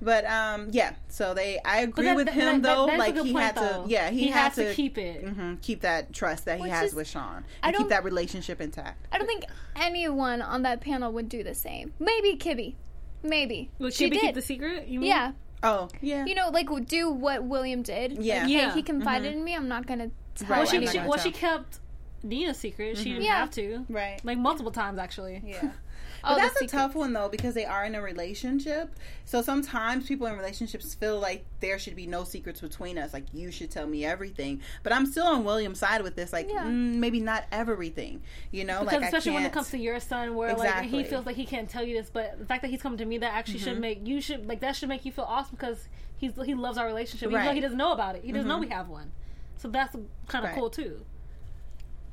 But um, yeah. So they, I agree that- with that- him that- though. that's like he point, had though. to, yeah, he, He had has to keep it. mhm, keep that trust that he has is- with Sean, I and keep don't- that relationship intact. I don't think anyone on that panel would do the same. Maybe Kibby. Maybe. Would she she did. keep the secret? You mean? yeah. Oh, yeah. You know, like do what William did. Yeah. Like, Yeah. Hey, he confided in me. I'm not going to tell Right, Well, she, she, well, tell. she kept Nina's secret. She didn't Yeah. have to. right. Like multiple times, actually. Yeah. [LAUGHS] But the that's a tough one though because they are in a relationship. So sometimes people in relationships feel like there should be no secrets between us. Like you should tell me everything. But I'm still on William's side with this. Like Yeah. mm, maybe not everything. You know, Because like especially when it comes to your son, where like he feels like he can't tell you this, but the fact that he's coming to me, that actually Mm-hmm. should make you should like that should make you feel awesome because he's he loves our relationship, Right. Mm-hmm. though he doesn't know about it. He doesn't know we have one, so that's kind of Right. cool too.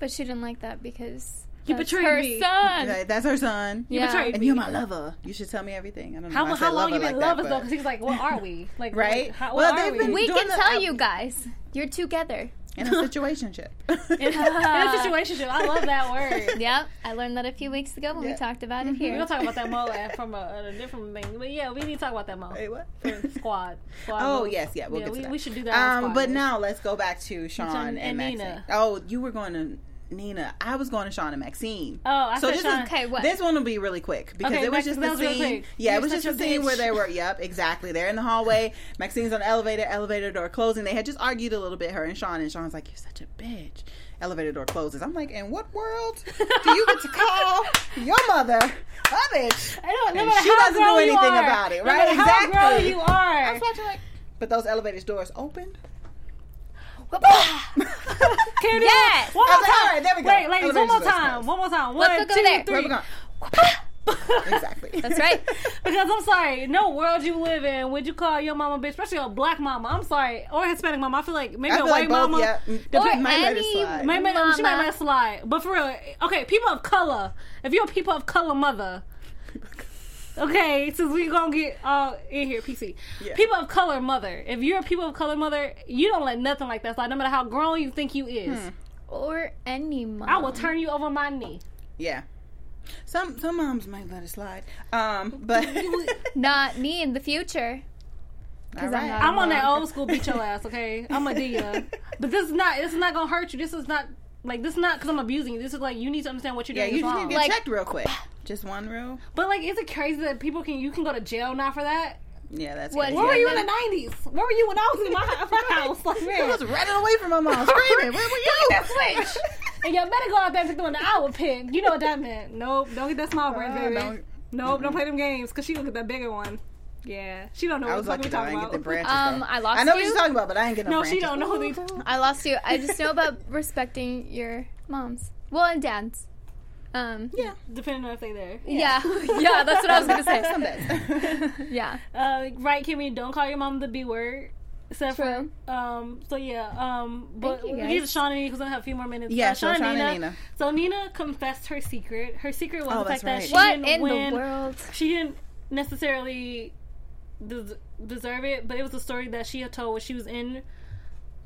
But she didn't like that because you betrayed her me. son. Right, that's her son. Yeah. betrayed And me. you're my lover. You should tell me everything. I don't know. How, why I how long lover you been like love that, us though? but- Because he's like, what are we? Like, Right? Like, how, Well, what are they've we? We can the tell app- you guys. You're together. in a situationship. [LAUGHS] in, [LAUGHS] in a situation. I love that word. [LAUGHS] Yep. I learned that a few weeks ago when we talked about it here. We're here. gonna talk about that mo from a, a different thing, but yeah, we need to talk about that mo. Wait, what? For squad. squad Oh moves. yes, yeah, we'll yeah, get to we, that. we should do that. on Um, squad but moves. now let's go back to Sean Sean and, and Nina. Oh, you were going to Nina. I was going to Sean and Maxine. Oh, I so this Sean. is Okay, what? This one will be really quick because Okay, it was that- just the scene. Yeah, You're it was just the scene where they were. Yep, exactly. They're in the hallway. Maxine's on the elevator. Elevator door closing. They had just argued a little bit. Her and Sean. And Sean's like, "You're such a bitch." Elevator door closes. I'm like, "In what world do you get to call [LAUGHS] your mother a bitch?" I don't, no she doesn't know anything about it, no right? matter How grown Exactly. you I are. was watching like, but those elevator doors opened. Can you do Yes. One more time. right, there we go. Wait, ladies, one more time. One more time. Let's two, there. three. Where we going? [LAUGHS] exactly. That's right. [LAUGHS] Because I'm sorry, no world you live in would you call your mama bitch, especially a black mama. I'm sorry, or Hispanic mama. I feel like maybe I a white like both. mama. Yeah, Or might let it any slide. Might, might, she might let it slide, but for real, okay, people of color. If you're a people of color mother, okay, since we gonna get all in here, PC. Yeah. People of color mother. If you're a people of color mother, you don't let nothing like that slide, no matter how grown you think you is. Hmm. Or any mom. I will turn you over my knee. Yeah. Some some moms might let it slide. Um, but [LAUGHS] [LAUGHS] Not me in the future. all I'm I'm on that old school beat your ass, okay? I'm a Dia. [LAUGHS] But this is not this is not gonna hurt you. This is not like this is not because I'm abusing you. This is like you need to understand what you're Yeah, doing you is just need to get Like- checked real quick. Just one real. but like, is it crazy that people can you can go to jail now for that? Yeah, that's What- crazy. Where were you in the '90s? Where were you when I was in my, [LAUGHS] my house? Like, man. [LAUGHS] I was running away from my mom, [LAUGHS] screaming. Where were you? that switch. and y'all better go out there and pick the one that I would pick. You know what that meant? Nope, don't get that small brain, Uh, baby. don't- Nope, don't play them games because she gonna get that bigger one. Yeah, she don't know I what was the fuck lucky we that I talking didn't get the about. branches. Um, though. I lost I know what you. you're talking about, but I ain't get no, No, branches. she don't know who they. I lost you. I just know about respecting your moms. Well, and dads. Um, Yeah, Depending on if they're there. yeah. [LAUGHS] Yeah, that's what I was going to say. some days. [LAUGHS] Yeah. Uh, right, Kimmy, don't call your mom the B word. Except True. for, um, so yeah, um, but we get guys. Sean and Nina because we have a few more minutes. Yeah, Uh, so Sean and Nina. So Nina confessed her secret. Her secret was Oh, the fact that's that she What didn't in win. the world? She didn't necessarily des- deserve it, but it was a story that she had told when she was in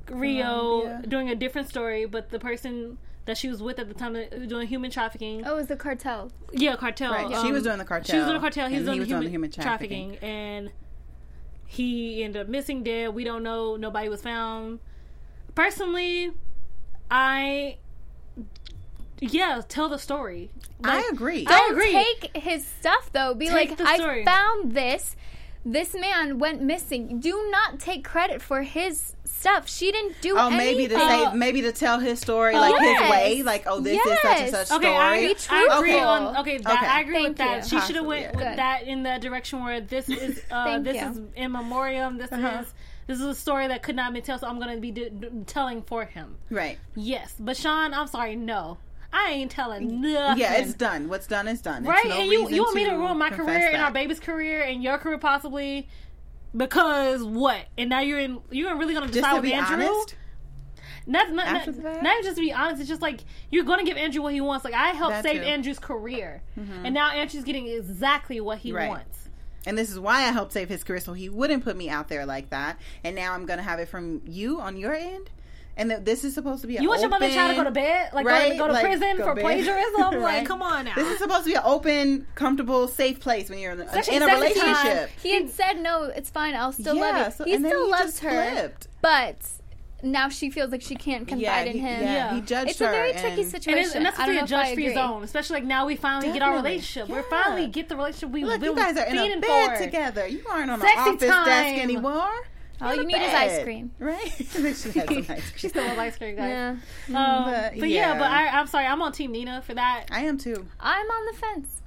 Rio doing a different story, but the person that she was with at the time that doing human trafficking. Oh, it was the cartel. Yeah, cartel. Right, she was um, doing the cartel, She was doing the cartel. He was doing, he the, was human doing the human trafficking. trafficking. and he ended up missing dead. We don't know. Nobody was found. Personally, I yeah, tell the story. I agree. I Don't agree. take his stuff though. Be Take like, the I found this. This man went missing. Do not take credit for his stuff. She didn't do Oh, anything. maybe to Uh, say, maybe to tell his story like his way, like oh, this is such and Yes. such Okay, story. I, Be I agree truthful. on. Okay, that, Okay. I agree Thank with that. you. She should have went yeah. with that in the direction where this is [LAUGHS] uh, Thank this you. is in memoriam. This Uh-huh. is this is a story that could not be told. So I'm going to be d- d- telling for him. Right. Yes, but Sean, I'm sorry, no, I ain't telling nothing. Yeah, it's done. What's done is done. It's right. no and you you want me to ruin my career and that. our baby's career and your career possibly because what? And now you're in. You're really going to Just decide to with be Andrew? honest, Not, not, not, not just to be honest. It's just like you're going to give Andrew what he wants. Like I helped That save too. Mm-hmm. Andrew's career, and now Andrew's getting exactly what he Right. wants. and this is why I helped save his career, so he wouldn't put me out there like that. And now I'm gonna have it from you on your end, and that this is supposed to be. An You want your mother to try to go to bed, like go right? to, go to Like, prison go for bed. plagiarism? [LAUGHS] Right. Like, come on now. This is supposed to be an open, comfortable, safe place when you're in, a- Especially in a second time. relationship. He had said no. It's fine. I'll still Yeah, love you. so- he still he loves her, flipped. but now she feels like she can't confide Yeah, in him. yeah, Yeah. he judged It's her. It's a very tricky situation. and, it's, and that's I to don't be know a if I judge free agree. zone, especially like now we finally get our Definitely. relationship. We're finally get the relationship we Look, we you guys are in a bed for. together. You aren't on Sexy an office time. desk anymore. All You're you in a need is ice cream. [LAUGHS] Right? [LAUGHS] she had some ice cream. She still loves ice cream, guys. Yeah, Um, But, but, yeah, yeah. but I, I'm sorry, I'm on Team Nina for that. I am too. I'm on the fence.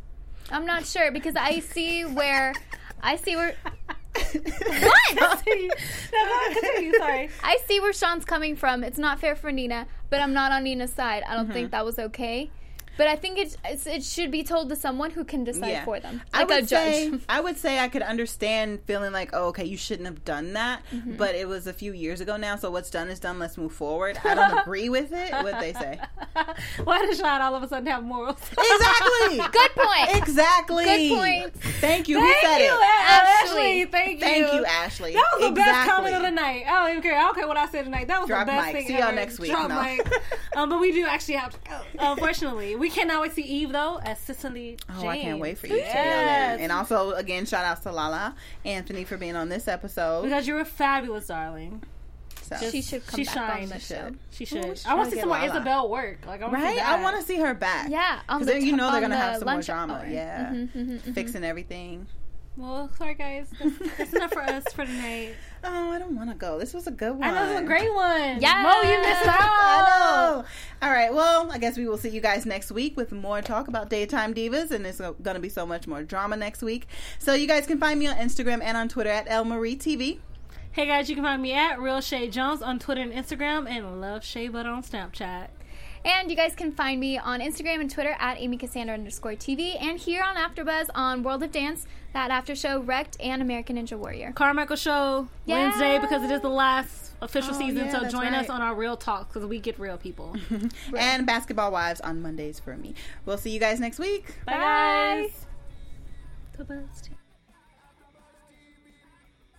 I'm not sure because I see where I see where [LAUGHS] what? no, continue. Sorry. I see where Sean's coming from. It's not fair for Nina, but I'm not on Nina's side. I don't think that was okay. But I think it it's, it should be told to someone who can decide Yeah. for them, I like a would say. [LAUGHS] I would say I could understand feeling like, oh, okay, you shouldn't have done that, Mm-hmm. but it was a few years ago now, so what's done is done. Let's move forward. I don't [LAUGHS] agree with it. What they say [LAUGHS] Why does Sean all of a sudden have morals? exactly. Good point. Exactly. Good point. Thank you. Who Thank said you, it? Ashley. Ashley. Thank you. Thank you, Ashley. That was the best comment of the night. I don't even care. I don't care what I said tonight. That was Drop the best mic. thing See y'all next week. Drop No. mic. um, but we do actually have to. Unfortunately, we cannot wait to see Eve though as Cicely. Oh, I can't wait for you to Yes. yell that. And also, again, shout outs to Lala Anthony for being on this episode. Because you're a fabulous darling. So. She should come She back shines. on the She show. should. She should. we I want to see some more get Isabel work. Like I want to Right? see I want to see her back. Yeah, on Because the you know they're going to the have some more lunch drama. hour. Yeah. Mhm, mhm, mhm. Fixing everything. Well, sorry guys. That's, that's enough for us for tonight. [LAUGHS] Oh, I don't want to go. This was a good one. I know this is a great one. Yes. Mo, you missed out. [LAUGHS] All right. Well, I guess we will see you guys next week with more talk about daytime divas, and it's going to be so much more drama next week. So you guys can find me on Instagram and on Twitter at El Marie TV. Hey guys, you can find me at Real Chae Jones on Twitter and Instagram, and Love Chae Butter on Snapchat. And you guys can find me on Instagram and Twitter at Amy Cassandra underscore TV, and here on AfterBuzz on World of Dance, that after show Wrecked and American Ninja Warrior. Carmichael Show Yes. Wednesday because it is the last official Oh, season. yeah, so that's join us on our real talk because we get real people. [LAUGHS] And Basketball Wives on Mondays for me. We'll see you guys next week. Bye, guys. The best.